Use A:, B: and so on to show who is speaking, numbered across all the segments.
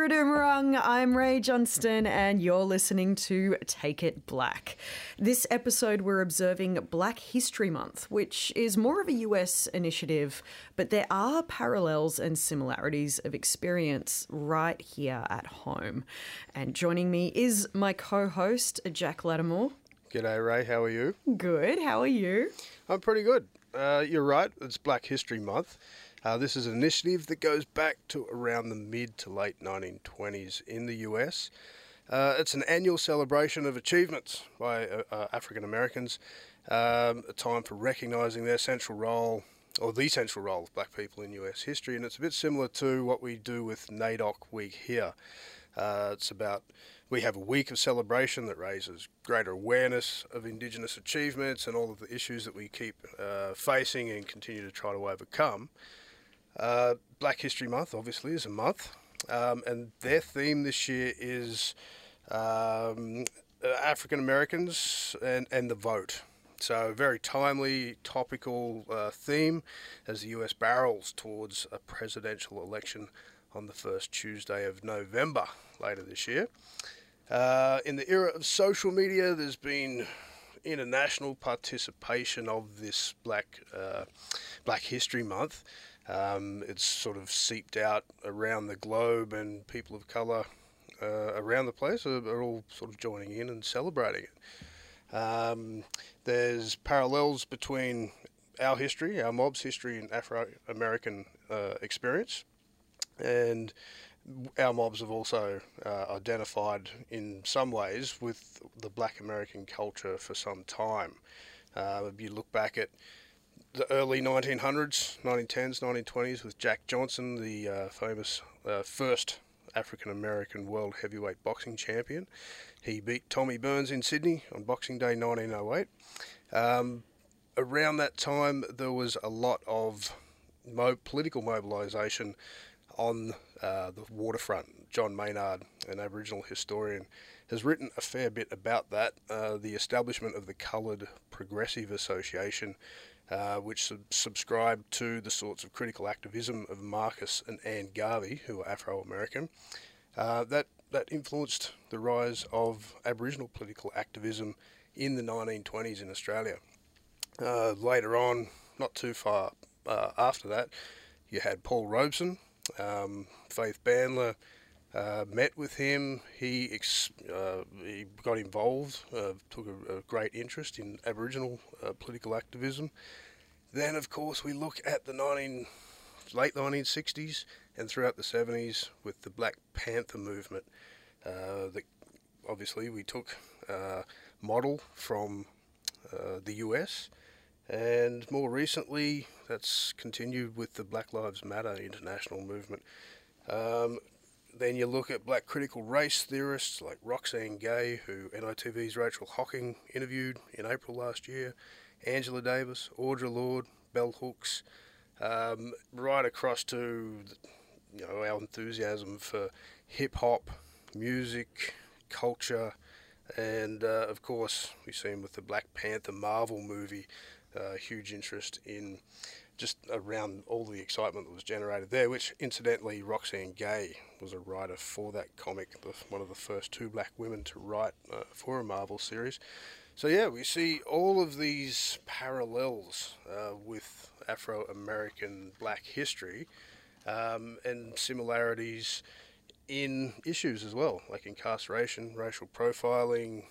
A: Yuradumarung, I'm Ray Johnston, and you're listening to Take It Black. This episode, we're observing Black History Month, which is more of a US initiative, but there are parallels and similarities of experience right here at home. And joining me is my co host, Jack Latimore.
B: G'day, Ray. How are you?
A: Good. How are you?
B: I'm pretty good. Uh, you're right. It's Black History Month. Uh, this is an initiative that goes back to around the mid to late 1920s in the US. Uh, it's an annual celebration of achievements by uh, uh African Americans, um, a time for recognising their central role, or the central role of black people in US history, and it's a bit similar to what we do with NAIDOC Week here. Uh, it's about we have a week of celebration that raises greater awareness of Indigenous achievements and all of the issues that we keep uh, facing and continue to try to overcome. Uh, Black History Month, obviously, is a month, um, and their theme this year is um, African Americans and, and the vote. So, very timely, topical uh, theme as the US barrels towards a presidential election on the first Tuesday of November later this year. Uh, in the era of social media, there's been international participation of this Black uh, Black History Month. Um, it's sort of seeped out around the globe, and people of colour uh, around the place are, are, all sort of joining in and celebrating it. Um, there's parallels between our history, our mob's history, and Afro American uh, experience, and our mobs have also uh, identified in some ways with the black American culture for some time. Uh, if you look back at the early 1900s, 1910s, 1920s, with Jack Johnson, the uh, famous uh, first African American world heavyweight boxing champion. He beat Tommy Burns in Sydney on Boxing Day 1908. Um, around that time, there was a lot of mo- political mobilisation on uh, the waterfront. John Maynard, an Aboriginal historian, has written a fair bit about that. Uh, the establishment of the Coloured Progressive Association uh, which sub- subscribed to the sorts of critical activism of Marcus and Anne Garvey, who were Afro American. Uh, that that influenced the rise of Aboriginal political activism in the 1920s in Australia. Uh, later on, not too far uh, after that, you had Paul Robeson, um, Faith Bandler, uh, met with him. He ex- uh, he got involved, uh, took a, a, great interest in Aboriginal uh, political activism. Then, of course, we look at the 19, late 1960s and throughout the 70s with the Black Panther movement. Uh, that obviously we took uh, model from the US. And more recently, that's continued with the Black Lives Matter international movement. Um, then you look at black critical race theorists like Roxane Gay, who NITV's Rachael Hocking interviewed in April last year, Angela Davis, Audre Lorde, Bell Hooks, um, right across to you know our enthusiasm for hip hop, music, culture, and uh, of course we've seen with the Black Panther Marvel movie, uh, huge interest in just around all the excitement that was generated there, which incidentally, Roxane Gay was a writer for that comic, one of the first two black women to write uh, for a Marvel series. So, yeah, we see all of these parallels uh, with Afro American black history um, and similarities in issues as well, like incarceration, racial profiling,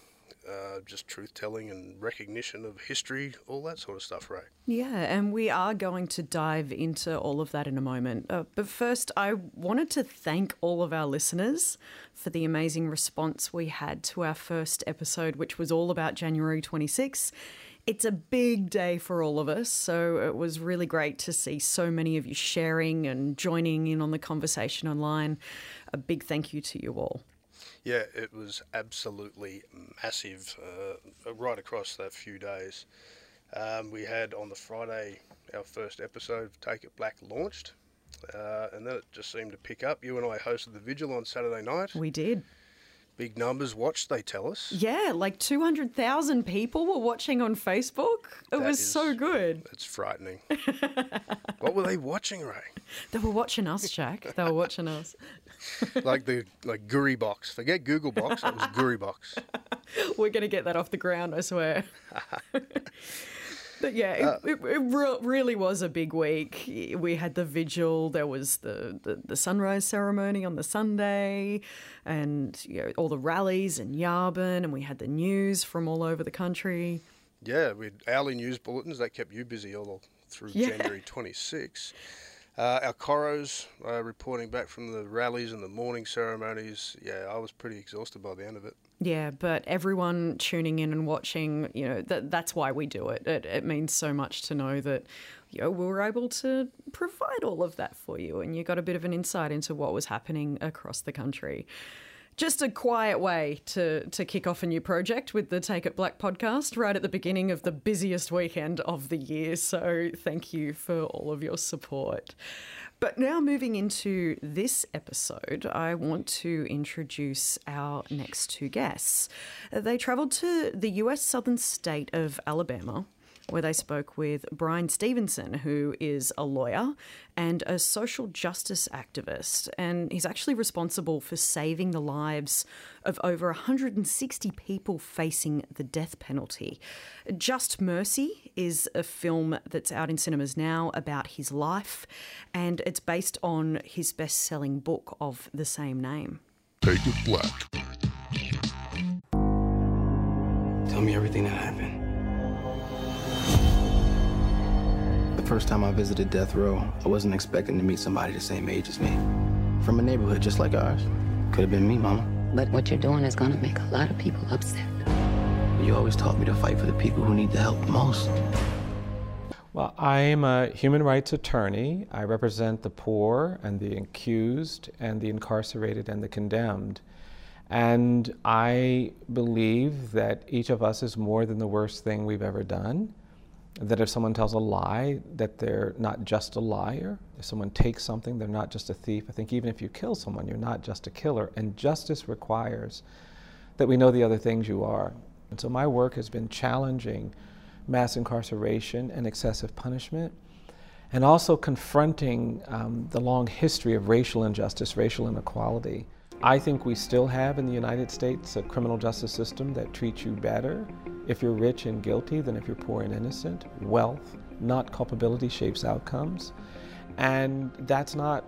B: uh, just truth telling and recognition of history, all that sort of stuff, right?
A: Yeah, and we are going to dive into all of that in a moment. Uh, but first, I wanted to thank all of our listeners for the amazing response we had to our first episode, which was all about January 26. It's a big day for all of us, so it was really great to see so many of you sharing and joining in on the conversation online. A big thank you to you all.
B: Yeah, it was absolutely massive uh, right across that few days. Um, we had on the Friday our first episode of Take It Black launched, uh, and then it just seemed to pick up. You and I hosted the vigil on Saturday night.
A: We did.
B: Big numbers watched, they tell us.
A: Yeah, like 200,000 people were watching on Facebook. It
B: That
A: was
B: is-
A: so good.
B: It's frightening. what were they watching, Ray?
A: They were watching us, Jack. They were watching us.
B: Like the like Guri box. Forget Goggle Box. That was Guri box.
A: We're going to get that off the ground, I swear. But yeah, it, uh, it, it re- really was a big week. We had the vigil, there was the, the, the sunrise ceremony on the Sunday, and you know, all the rallies in Yarbin, and we had the news from all over the country.
B: Yeah, we had hourly news bulletins that kept you busy all through
A: Yeah.
B: January 26. Uh, our coros uh, reporting back from the rallies and the morning ceremonies. Yeah, I was pretty exhausted by the end of it.
A: Yeah, but everyone tuning in and watching, you know, that that's why we do it. It, it means so much to know that, you know, we were able to provide all of that for you and you got a bit of an insight into what was happening across the country. Just a quiet way to, to kick off a new project with the Take It Black podcast right at the beginning of the busiest weekend of the year. So thank you for all of your support. But now, moving into this episode, I want to introduce our next two guests. They travelled to the US southern state of Alabama, where they spoke with Bryan Stevenson, who is a lawyer and a social justice activist. And he's actually responsible for saving the lives of over 160 people facing the death penalty. Just Mercy is a film that's out in cinemas now about his life, and it's based on his best selling book of the same name.
C: Take it black.
D: Tell me everything that happened. First time I visited death row, I wasn't expecting to meet somebody the same age as me. From a neighborhood just like ours. Could have been me, Mama.
E: But what you're doing is gonna make a lot of people upset.
D: You always taught me to fight for the people who need the help most.
F: Well, I'm a human rights attorney. I represent the poor and the accused and the incarcerated and the condemned. And I believe that each of us is more than the worst thing we've ever done. That if someone tells a lie, that they're not just a liar. If someone takes something, they're not just a thief. I think even if you kill someone, you're not just a killer. And justice requires that we know the other things you are. And so my work has been challenging mass incarceration and excessive punishment, and also confronting um, the long history of racial injustice, racial inequality. I think we still have in the United States a criminal justice system that treats you better if you're rich and guilty than if you're poor and innocent. Wealth, not culpability, shapes outcomes. And that's not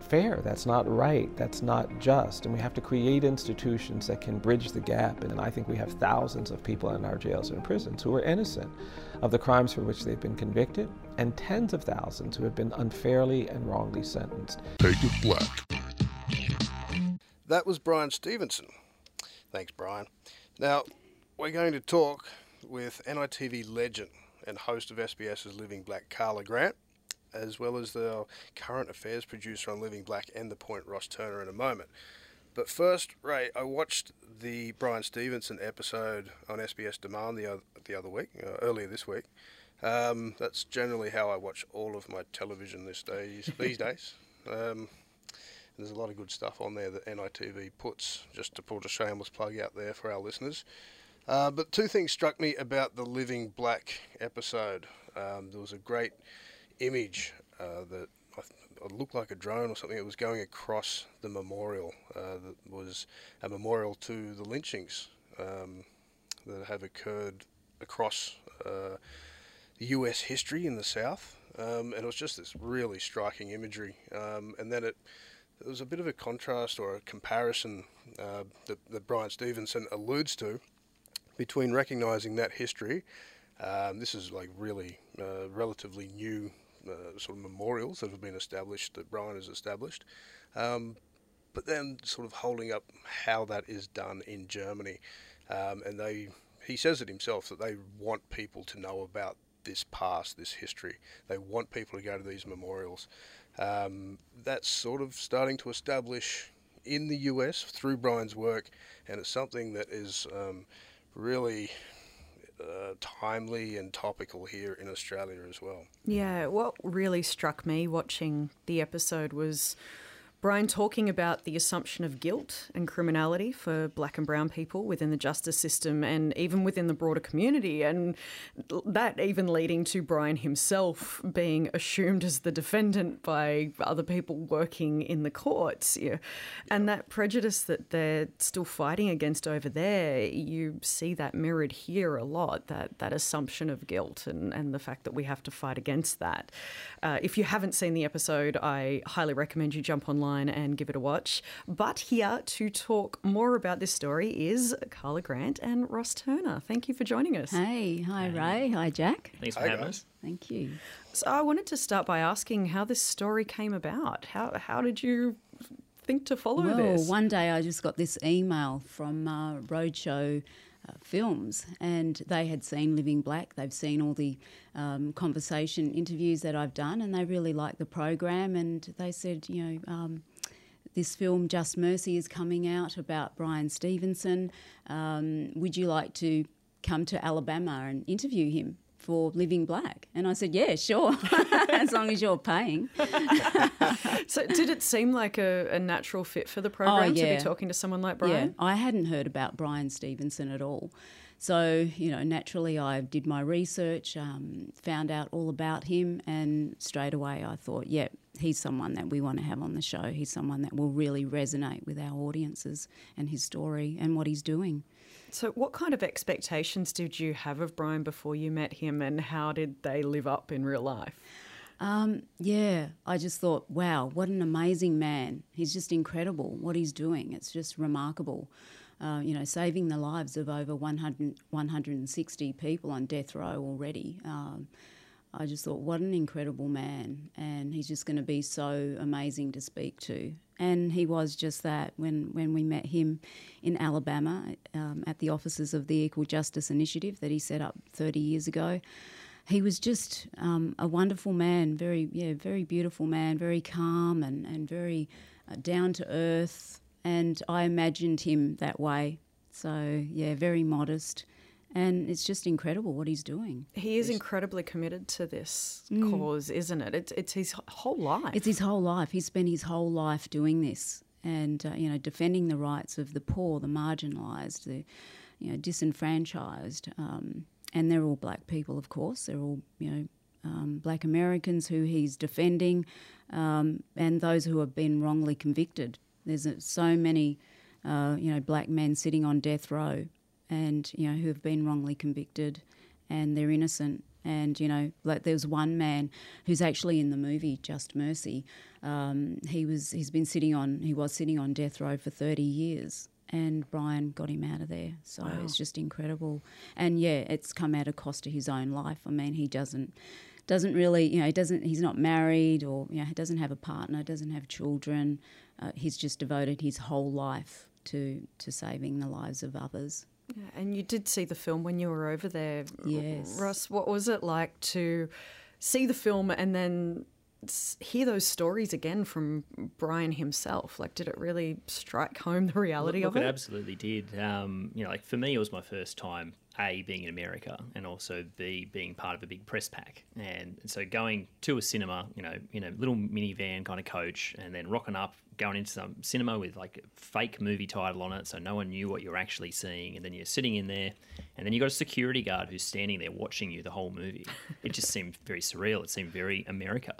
F: fair, that's not right, that's not just. And we have to create institutions that can bridge the gap. And I think we have thousands of people in our jails and prisons who are innocent of the crimes for which they've been convicted, and tens of thousands who have been unfairly and wrongly sentenced.
C: Take it black.
B: That was Bryan Stevenson. Thanks, Bryan. Now, we're going to talk with NITV legend and host of SBS's Living Black, Karla Grant, as well as the current affairs producer on Living Black and The Point, Ross Turner, in a moment. But first, Ray, I watched the Bryan Stevenson episode on SBS Demand the other, the other week, uh, earlier this week. Um, that's generally how I watch all of my television these days. These days, um, there's a lot of good stuff on there that NITV puts. Just to put a shameless plug out there for our listeners. Uh, but two things struck me about the Living Black episode. Um, there was a great image uh, that it looked like a drone or something. It was going across the memorial. Uh, that was a memorial to the lynchings um, that have occurred across uh, U.S. history in the South, um, and it was just this really striking imagery. Um, and then it, it was a bit of a contrast or a comparison uh, that, that Bryan Stevenson alludes to between recognizing that history. Um, this is like really uh, relatively new uh, sort of memorials that have been established that Bryan has established, um, but then sort of holding up how that is done in Germany, um, and they he says it himself that they want people to know about this past, this history. They want people to go to these memorials. Um, that's sort of starting to establish in the US through Bryan's work, and it's something that is um, really uh, timely and topical here in Australia as well.
A: Yeah, what really struck me watching the episode was Bryan talking about the assumption of guilt and criminality for black and brown people within the justice system and even within the broader community, and that even leading to Bryan himself being assumed as the defendant by other people working in the courts. Yeah. And that prejudice that they're still fighting against over there, you see that mirrored here a lot, that, that assumption of guilt and, and the fact that we have to fight against that. Uh, if you haven't seen the episode, I highly recommend you jump online and give it a watch. But here to talk more about this story is Karla Grant and Ross Turner. Thank you for joining us.
G: Hey, hi Ray, hi Jack.
H: Thanks for
B: Hi,
H: having
B: guys.
H: us.
G: Thank you.
A: So I wanted to start by asking how this story came about. How how did you think to follow
G: Well,
A: this?
G: one day I just got this email from uh, Roadshow uh, Films, and they had seen Living Black. They've seen all the um, conversation interviews that I've done, and they really liked the program. And they said, you know, um, this film Just Mercy is coming out about Bryan Stevenson. Um, would you like to come to Alabama and interview him? For Living Black, and I said, "Yeah, sure, as long as you're paying."
A: so did it seem like a, a natural fit for the program to
G: Oh, yeah.
A: be talking to someone like Bryan?
G: Yeah, I hadn't heard about Bryan Stevenson at all. So, you know, naturally I did my research, um, found out all about him, and straight away I thought, yeah, he's someone that we want to have on the show. He's someone that will really resonate with our audiences and his story and what he's doing.
A: So, what kind of expectations did you have of Bryan before you met him, and how did they live up in real life?
G: Um, yeah, I just thought, wow, what an amazing man. He's just incredible what he's doing. It's just remarkable. Uh, you know, saving the lives of over 100, 160 people on death row already. Um, I just thought, what an incredible man. And he's just going to be so amazing to speak to. And he was just that when, when we met him in Alabama um, at the offices of the Equal Justice Initiative that he set up 30 years ago he was just um, a wonderful man, very yeah, very beautiful man, very calm and and very uh, down to earth. And I imagined him that way. So yeah, very modest, and it's just incredible what he's doing.
A: He is incredibly committed to this cause, isn't it? It's, it's his whole life.
G: It's his whole life. He spent his whole life doing this, and uh, you know, defending the rights of the poor, the marginalised, the you know, disenfranchised. Um, and they're all black people, of course. They're all you know, um, black Americans who he's defending, um, and those who have been wrongly convicted. There's uh, so many, uh, you know, black men sitting on death row, and you know, who have been wrongly convicted, and they're innocent. And you know, like there was one man who's actually in the movie Just Mercy. Um, he was he's been sitting on he was sitting on death row for thirty years, and Bryan got him out of there. So it's just incredible. And yeah, it's come at a cost to his own life. I mean, he doesn't doesn't really you know he doesn't he's not married or you know he doesn't have a partner, doesn't have children. Uh, he's just devoted his whole life to to saving the lives of others.
A: Yeah, and you did see the film when you were over there.
G: Yes.
A: Russ, what was it like to see the film and then hear those stories again from Bryan himself? Like, did it really strike home the reality
H: Look,
A: of
H: it
A: it?
H: absolutely did. Um, you know, like for me, it was my first time a being in America, and also b being part of a big press pack. And so going to a cinema, you know, in a little minivan kind of coach, and then rocking up, going into some cinema with like a fake movie title on it, so no one knew what you're actually seeing. And then you're sitting in there, and then you've got a security guard who's standing there watching you the whole movie. It just seemed very surreal. It seemed very America.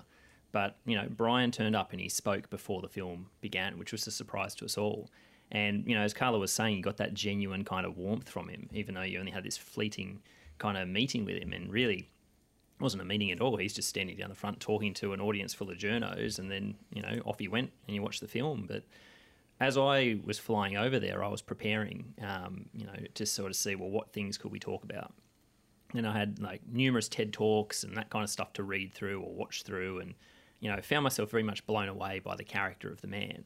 H: But you know, Bryan turned up and he spoke before the film began, which was a surprise to us all. And you know, as Karla was saying, you got that genuine kind of warmth from him, even though you only had this fleeting kind of meeting with him. And really, wasn't a meeting at all. He's just standing down the front talking to an audience full of journos, and then you know, off he went and you watched the film. But as I was flying over there, I was preparing, um, you know, to sort of see well, what things could we talk about and I had like numerous TED talks and that kind of stuff to read through or watch through, and you know, found myself very much blown away by the character of the man,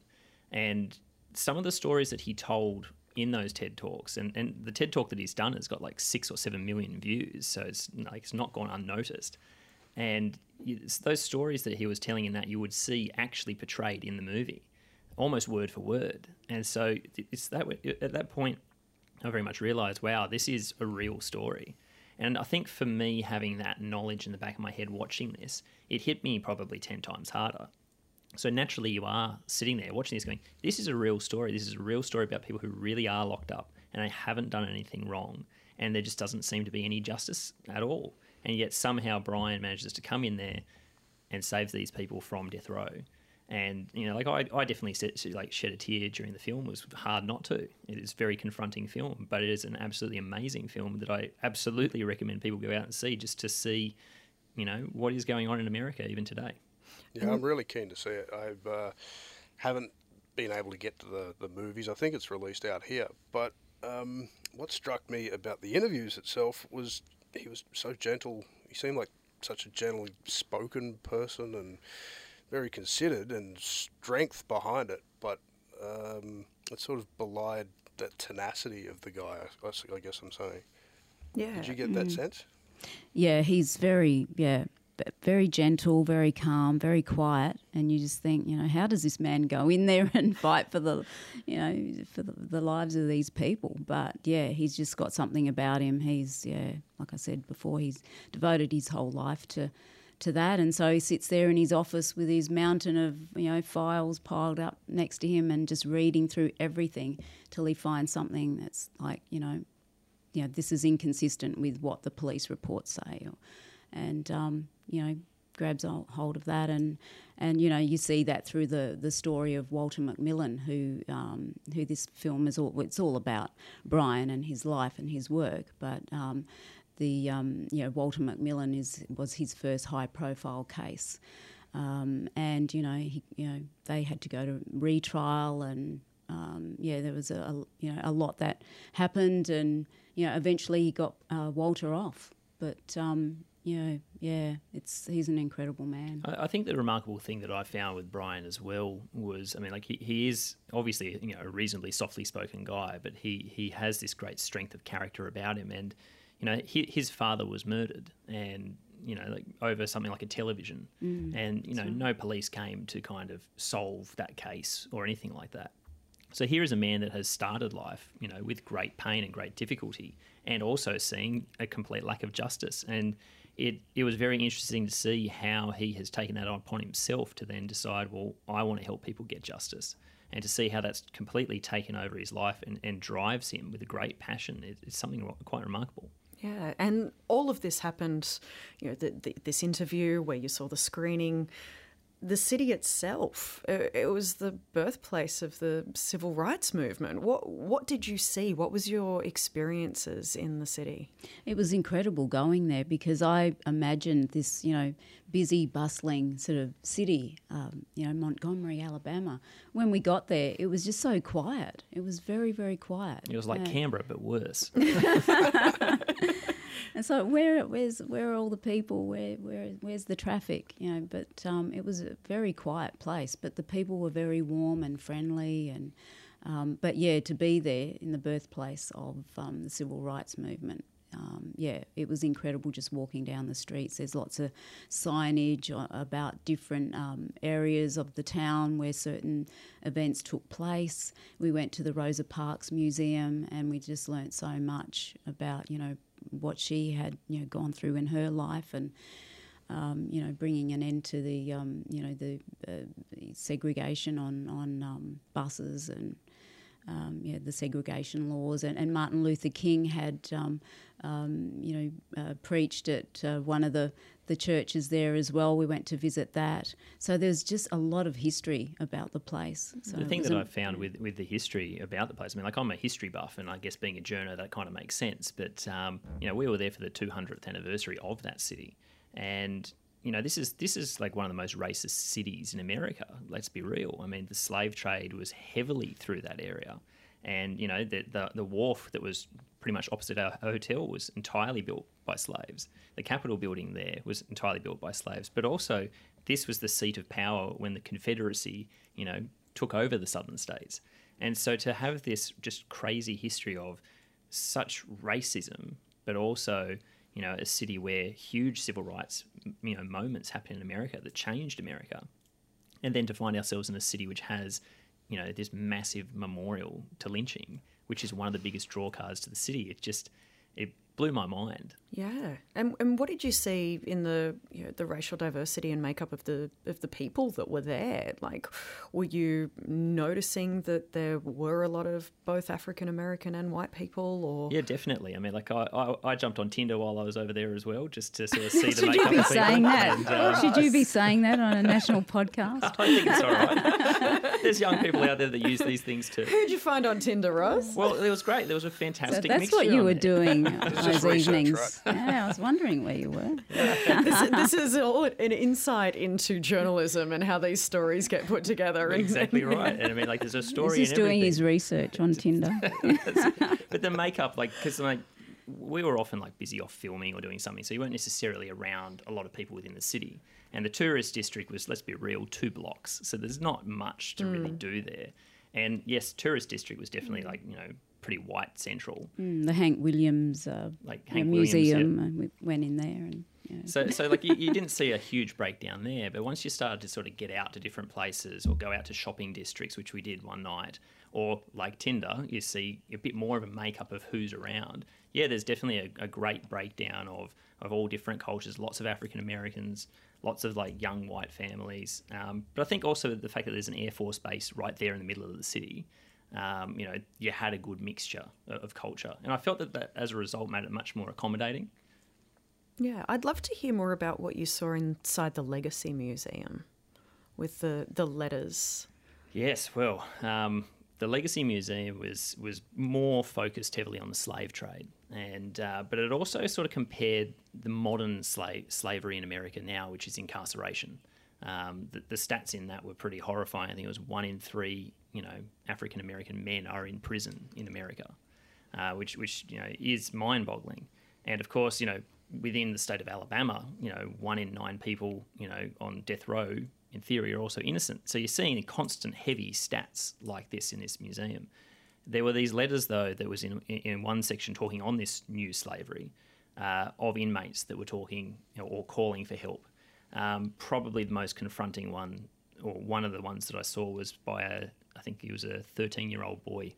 H: and some of the stories that he told in those TED talks, and, and the TED talk that he's done has got like six or seven million views, so it's like it's not gone unnoticed, and those stories that he was telling in that you would see actually portrayed in the movie, almost word for word, and so it's that at that point I very much realised, wow, this is a real story. And I think for me, having that knowledge in the back of my head watching this, it hit me probably 10 times harder. So naturally, you are sitting there watching this, going, "This is a real story. This is a real story about people who really are locked up and they haven't done anything wrong, and there just doesn't seem to be any justice at all." And yet somehow Bryan manages to come in there and save these people from death row. And you know, like I, I definitely said, like shed a tear during the film. It was hard not to. It is a very confronting film, but it is an absolutely amazing film that I absolutely recommend people go out and see just to see, you know, what is going on in America even today.
B: Yeah, I'm really keen to see it. I uh, haven't been able to get to the, the movies. I think it's released out here. But um, what struck me about the interviews itself was he was so gentle. He seemed like such a gently spoken person and very considered and strength behind it. But um, it sort of belied that tenacity of the guy, I, I guess I'm saying.
A: Yeah.
B: Did you get that sense?
G: Yeah, he's very yeah, b- very gentle, very calm, very quiet, and you just think, you know, how does this man go in there and fight for the, you know, for the, the lives of these people? But yeah, he's just got something about him. He's yeah, like I said before, he's devoted his whole life to to that, and so he sits there in his office with his mountain of you know files piled up next to him and just reading through everything till he finds something that's like you know you know, this is inconsistent with what the police reports say, or, and um, you know, grabs hold of that, and and you know, you see that through the the story of Walter McMillian, who um, who this film is all it's all about Bryan and his life and his work, but. Um, the um, you know Walter McMillian is was his first high profile case, um, and you know he you know they had to go to retrial and um, yeah there was a, a you know a lot that happened. And you know eventually he got uh, Walter off, but um, know yeah it's he's an incredible man.
H: I I think the remarkable thing that I found with Bryan as well was, I mean, like he, he is obviously you know a reasonably softly spoken guy, but he he has this great strength of character about him, and you know he, his father was murdered, and you know like over something like a television, mm, and you know no police came to kind of solve that case or anything like that. So here is a man that has started life, you know, with great pain and great difficulty, and also seeing a complete lack of justice. And it it was very interesting to see how he has taken that upon himself to then decide, well, I want to help people get justice, and to see how that's completely taken over his life and, and drives him with a great passion. It, it's something quite remarkable.
A: Yeah, and all of this happened, you know, the, the, this interview where you saw the screening, the city itself, it, it was the birthplace of the civil rights movement. What what did you see? What was your experiences in the city?
G: It was incredible going there because I imagined this, you know, busy, bustling sort of city, um, you know, Montgomery, Alabama. When we got there, it was just so quiet. It was very, very quiet.
H: It was like
G: Yeah.
H: Canberra, but worse.
G: And so where where's where are all the people? Where where where's the traffic? You know, but um, it was a very quiet place. But the people were very warm and friendly, and um, but yeah, to be there in the birthplace of um, the civil rights movement. Um, yeah, it was incredible just walking down the streets. There's lots of signage about different um, areas of the town where certain events took place. We went to the Rosa Parks Museum and we just learnt so much about, you know, what she had you know gone through in her life and um, you know bringing an end to the um, you know the, uh, segregation on on um, buses and um, yeah, the segregation laws. And, and Martin Luther King had um, um, you know uh, preached at uh, one of the the churches there as well. We went to visit that, so there's just a lot of history about the place. So
H: the thing that I've found with, with the history about the place, I mean, like I'm a history buff, and I guess being a journo, that kind of makes sense. But um, you know, we were there for the 200th anniversary of that city, and you know, this is this is like one of the most racist cities in America. Let's be real. I mean, the slave trade was heavily through that area, and you know, the the, the wharf that was pretty much opposite our hotel was entirely built by slaves. The Capitol building there was entirely built by slaves, but also this was the seat of power when the Confederacy, you know, took over the southern states. And so to have this just crazy history of such racism, but also, you know, a city where huge civil rights, you know, moments happened in America that changed America. And then to find ourselves in a city which has, you know, this massive memorial to lynching, which is one of the biggest draw cards to the city. It just it blew my mind.
A: Yeah, and and what did you see in the you know, the racial diversity and makeup of the of the people that were there? Like, were you noticing that there were a lot of both African American and white people? Or
H: Yeah, definitely. I mean, like I, I, I jumped on Tinder while I was over there as well, just to sort of see the
G: Should
H: makeup
G: you be
H: of people.
G: saying that?
H: And, uh,
G: Should you be saying that on a national podcast?
H: I think it's all right. There's young people out there that use these things too.
A: who'd you find on Tinder, Ross?
H: Well, it was great. There was a fantastic.
G: So
H: fantastic.
G: that's what you
H: on
G: were
H: there.
G: doing on
B: just
G: those
B: research,
G: evenings. Yeah, I was wondering where you were.
A: this, this is all an insight into journalism and how these stories get put together. and-
H: Exactly right. And I mean, like, there's a story.
G: He's just
H: in
G: doing his research on Tinder.
H: but the makeup, like, because like we were often like busy off filming or doing something, so you weren't necessarily around a lot of people within the city. And the tourist district was, let's be real, two blocks, so there's not much to really mm. do there. And yes, tourist district was definitely mm. like you know pretty white central.
G: Mm, the Hank Williams uh,
H: Like Hank Williams,
G: museum, and we went in there and. You know,
H: So, so like you, you didn't see a huge breakdown there, but once you started to sort of get out to different places or go out to shopping districts, which we did one night, or like Tinder, you see a bit more of a makeup of who's around. Yeah, there's definitely a, a great breakdown of of all different cultures, lots of African Americans, lots of like young white families. Um, but I think also the fact that there's an Air Force base right there in the middle of the city. Um, you know, you had a good mixture of, culture, and I felt that that as a result made it much more accommodating.
A: Yeah, I'd love to hear more about what you saw inside the Legacy Museum with the, the letters.
H: Yes, well, um, the Legacy Museum was was more focused heavily on the slave trade, and uh, but it also sort of compared the modern slave slavery in America now, which is incarceration. Um, the, the stats in that were pretty horrifying. I think it was one in three, you know, African American men are in prison in America, uh, which which you know is mind boggling. And of course, you know, within the state of Alabama, you know, one in nine people, you know, on death row in theory are also innocent. So you're seeing constant heavy stats like this in this museum. There were these letters though that was in in one section talking on this new slavery uh, of inmates that were talking you know, or calling for help. Um, probably the most confronting one, or one of the ones that I saw was by a I think he was a 13 year old boy,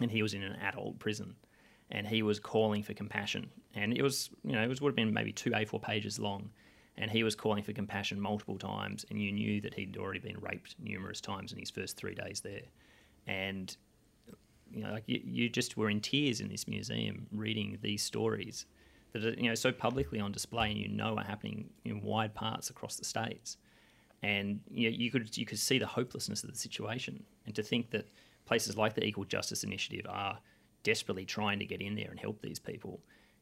H: and he was in an adult prison, and he was calling for compassion, and it was you know it was would have been maybe two A4 pages long, and he was calling for compassion multiple times, and you knew that he'd already been raped numerous times in his first three days there, and you know like you, you just were in tears in this museum reading these stories that are you know so publicly on display and you know are happening in wide parts across the states and you, know, you could you could see the hopelessness of the situation and to think that places like the equal justice initiative are desperately trying to get in there and help these people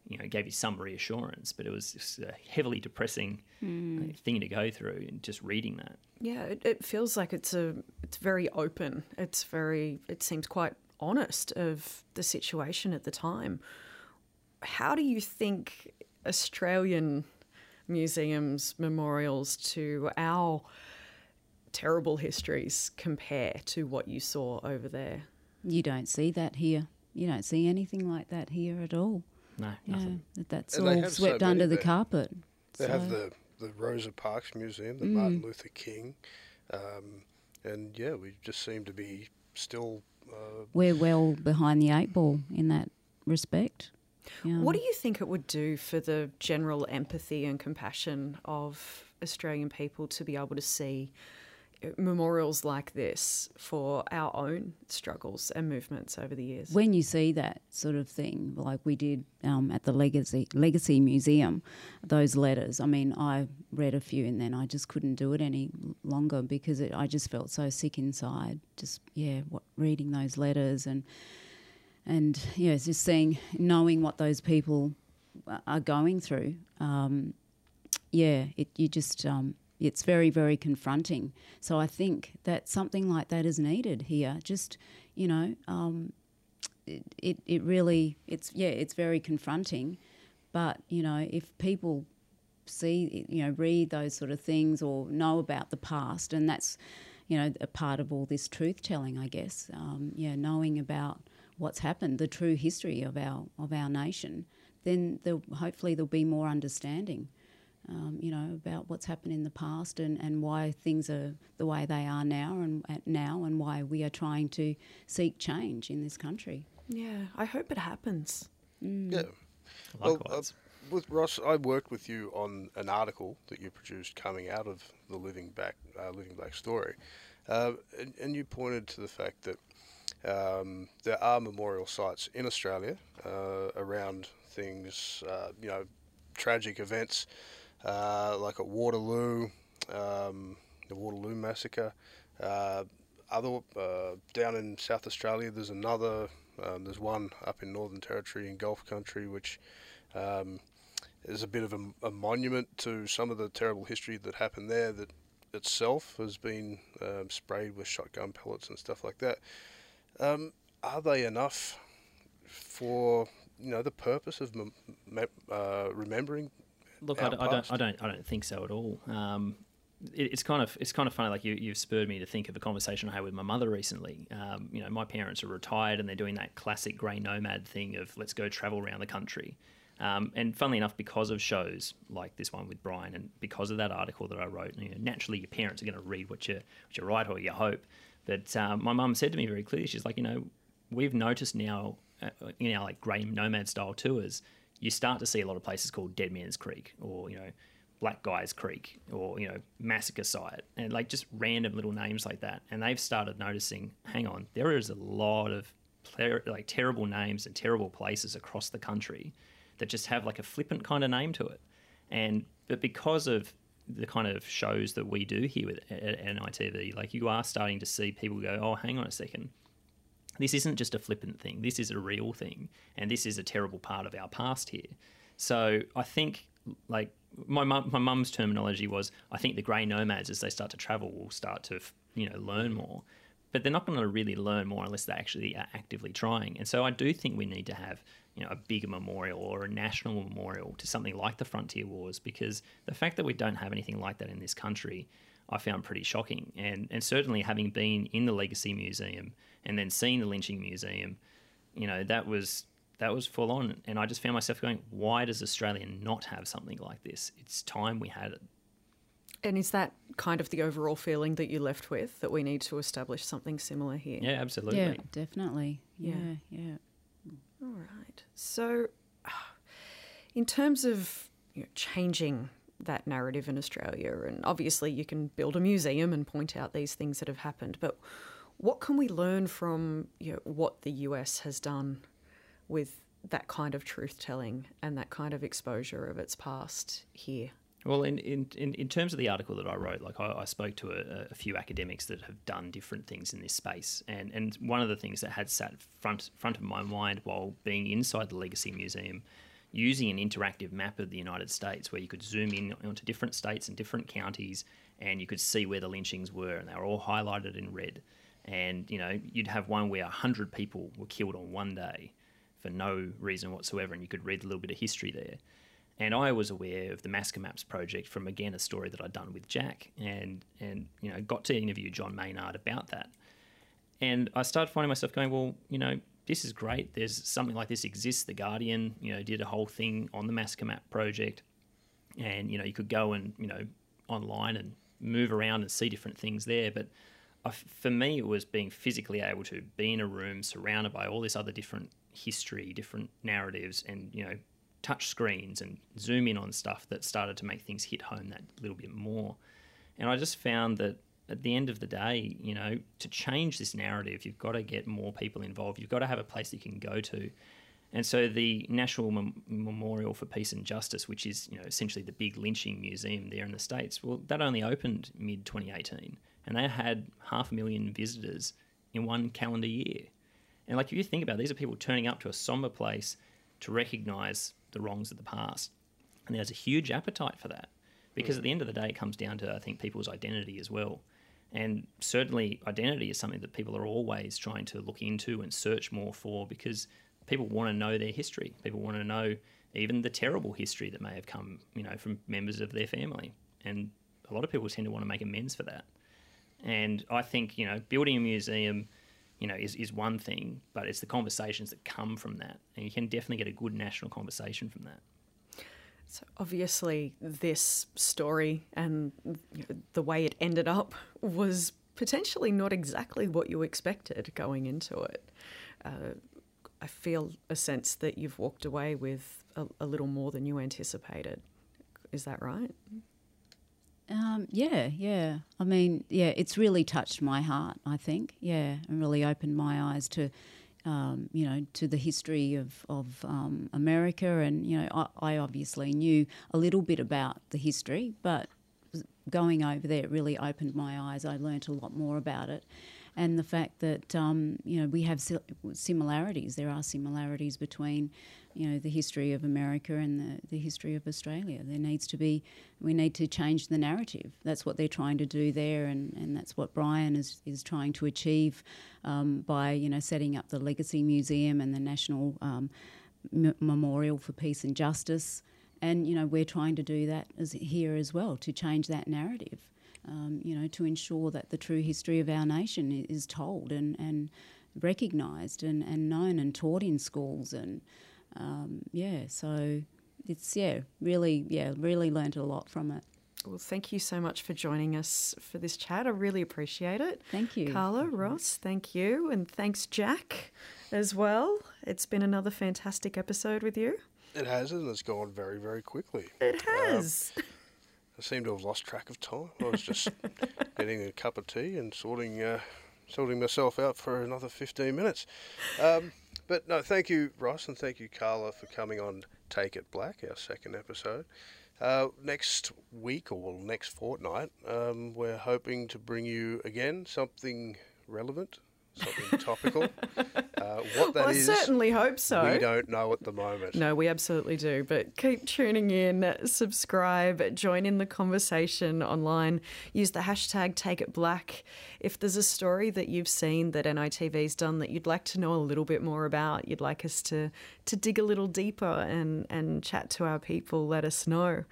H: you know gave you some reassurance but it was a heavily depressing uh, thing to go through and just reading that
A: Yeah, it, it feels like it's a it's very open. It's very it seems quite honest of the situation at the time. How do you think Australian museums memorials to our terrible histories compare to what you saw over there?
G: you don't see that here. You don't see anything like that here at all.
H: no
G: Yeah,
H: nothing
G: that's
B: And
G: all
B: have so
G: swept under the carpet.
B: They have the, the Rosa Parks Museum,
G: Mm.
B: the Martin Luther King, um, and yeah, we just seem to be still. Uh,
G: We're well behind the eight ball in that respect. Yeah.
A: What do you think it would do for the general empathy and compassion of Australian people to be able to see uh, memorials like this for our own struggles and movements over the years?
G: when you see that sort of thing, like we did um, at the Legacy Legacy Museum, those letters. I mean, I read a few and then I just couldn't do it any longer because it, I just felt so sick inside. Just yeah, what, reading those letters and and yeah, just seeing, knowing what those people are going through. Um, yeah, it you just um, it's very very confronting. So I think that something like that is needed here. Just you know, um, it, it it really it's yeah it's very confronting, but you know if people see you know read those sort of things or know about the past and that's you know a part of all this truth telling I guess um, yeah knowing about what's happened the true history of our of our nation then there'll, hopefully there'll be more understanding um, you know about what's happened in the past and, and why things are the way they are now and at now and why we are trying to seek change in this country.
A: Yeah, I hope it happens.
B: Yeah, Well, uh, with Ross, I worked with you on an article that you produced coming out of the Living Back, uh, Living Black story, uh, and, and you pointed to the fact that um, there are memorial sites in Australia uh, around things, uh, you know, tragic events uh, like at Waterloo, um, the Waterloo massacre. Uh, other uh, down in South Australia, there's another. Um, there's one up in Northern Territory in Gulf Country, which um, is a bit of a, a monument to some of the terrible history that happened there. That itself has been um, sprayed with shotgun pellets and stuff like that. Um, are they enough for you know the purpose of mem- uh, remembering?
H: Look, I,
B: our
H: d- I don't. I don't, I don't think so at all. Um, it, it's kind of, it's kind of funny. Like you, you've spurred me to think of a conversation I had with my mother recently. Um, you know, my parents are retired and they're doing that classic grey nomad thing of let's go travel around the country. Um, and funnily enough, because of shows like this one with Bryan, and because of that article that I wrote, you know, naturally your parents are going to read what you what you write or you hope. But um, my mum said to me very clearly, she's like, you know, we've noticed now uh, in our like grey nomad style tours, you start to see a lot of places called Dead Man's Creek or you know Black Guy's Creek or you know Massacre Site and like just random little names like that. And they've started noticing, hang on, there is a lot of ter- like terrible names and terrible places across the country that just have like a flippant kind of name to it. And but because of the kind of shows that we do here with at, NITV, like you are starting to see people go, oh, hang on a second, this isn't just a flippant thing. This is a real thing, and this is a terrible part of our past here. So I think, like my mum, my mum's terminology was, I think the grey nomads, as they start to travel, will start to you know learn more, but they're not going to really learn more unless they actually are actively trying. And so I do think we need to have you know a bigger memorial or a national memorial to something like the Frontier Wars, because the fact that we don't have anything like that in this country. I found pretty shocking, and and certainly having been in the Legacy Museum and then seeing the lynching museum, you know that was that was full on, and I just found myself going, why does Australia not have something like this? It's time we had it.
A: And is that kind of the overall feeling that you left with that we need to establish something similar here?
H: Yeah, absolutely.
G: Yeah, definitely. Yeah,
A: Yeah.
G: yeah.
A: All right. So, in terms of you know, changing that narrative in Australia, and obviously you can build a museum and point out these things that have happened, but what can we learn from you know, what the US has done with that kind of truth telling and that kind of exposure of its past here?
H: Well, in, in, in, terms of the article that I wrote, like I, I spoke to a, a few academics that have done different things in this space, and, and one of the things that had sat front front of my mind while being inside the Legacy Museum, using an interactive map of the United States, where you could zoom in onto different states and different counties, and you could see where the lynchings were, and they were all highlighted in red. And you know, you'd have one where hundred people were killed on one day for no reason whatsoever, and you could read a little bit of history there. And I was aware of the Massacre Maps project from again a story that I'd done with Jack, and and you know got to interview John Maynard about that. And I started finding myself going, well, you know, this is great. There's something like this exists. The Guardian, you know, did a whole thing on the Massacre Map project, and you know you could go and you know online and move around and see different things there. But I, for me, it was being physically able to be in a room surrounded by all this other different history, different narratives, and you know touch screens and zoom in on stuff that started to make things hit home that little bit more. And I just found that at the end of the day, you know, to change this narrative, you've got to get more people involved. You've got to have a place you can go to. And so the National Mem- Memorial for Peace and Justice, which is, you know, essentially the big lynching museum there in the States, well, that only opened mid 2018. And they had half a million visitors in one calendar year. And like if you think about it, these are people turning up to a somber place to recognise the wrongs of the past. And there's a huge appetite for that because mm. at the end of the day, it comes down to, I think, people's identity as well. And certainly, identity is something that people are always trying to look into and search more for because people want to know their history. People want to know even the terrible history that may have come, you know, from members of their family. And a lot of people tend to want to make amends for that. And I think, you know, building a museum, you know, is, is one thing, but it's the conversations that come from that. And you can definitely get a good national conversation from that.
A: So obviously, this story and the way it ended up was potentially not exactly what you expected going into it. Uh, I feel a sense that you've walked away with a, a little more than you anticipated. Is that right?
G: Um, yeah, yeah. I mean, yeah, it's really touched my heart. I think, yeah, and really opened my eyes to, um, you know, to the history of of um, America. And you know, I, I, obviously knew a little bit about the history, but going over there really opened my eyes. I learnt a lot more about it, and the fact that um, you know we have similarities. There are similarities between you know the history of America and the, the history of Australia. There needs to be we need to change the narrative. That's what they're trying to do there, and, and that's what Bryan is, is trying to achieve um, by you know setting up the Legacy Museum and the National um, M- Memorial for Peace and Justice. And you know we're trying to do that as here as well to change that narrative. Um, you know to ensure that the true history of our nation is told and and recognised and, and known and taught in schools and um, yeah, so it's yeah, really yeah, really learned a lot from it.
A: Well, thank you so much for joining us for this chat. I really appreciate it.
G: Thank you.
A: Karla, Ross, thank you. And thanks, Jack, as well. It's been another fantastic episode with you.
B: It has, and it's gone very, very quickly.
A: It has. Um,
B: I seem to have lost track of time. I was just getting a cup of tea and sorting, uh, sorting myself out for another 15 minutes. Um, but no, thank you, Ross, and thank you, Karla, for coming on Take It Black, our second episode. Uh, next week or next fortnight, um, we're hoping to bring you again something relevant, something topical. Uh, what that
A: well,
B: is,
A: I certainly hope so.
B: We don't know at the moment.
A: No, we absolutely do. But keep tuning in, subscribe, join in the conversation online. Use the hashtag Take It Black. If there's a story that you've seen that NITV's done that you'd like to know a little bit more about, you'd like us to to dig a little deeper and and chat to our people, let us know.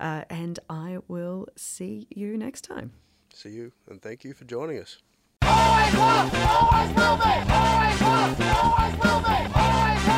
A: Uh, and I will see you next time.
B: See you, and thank you for joining us
I: always was, always will be, always was, always will be, always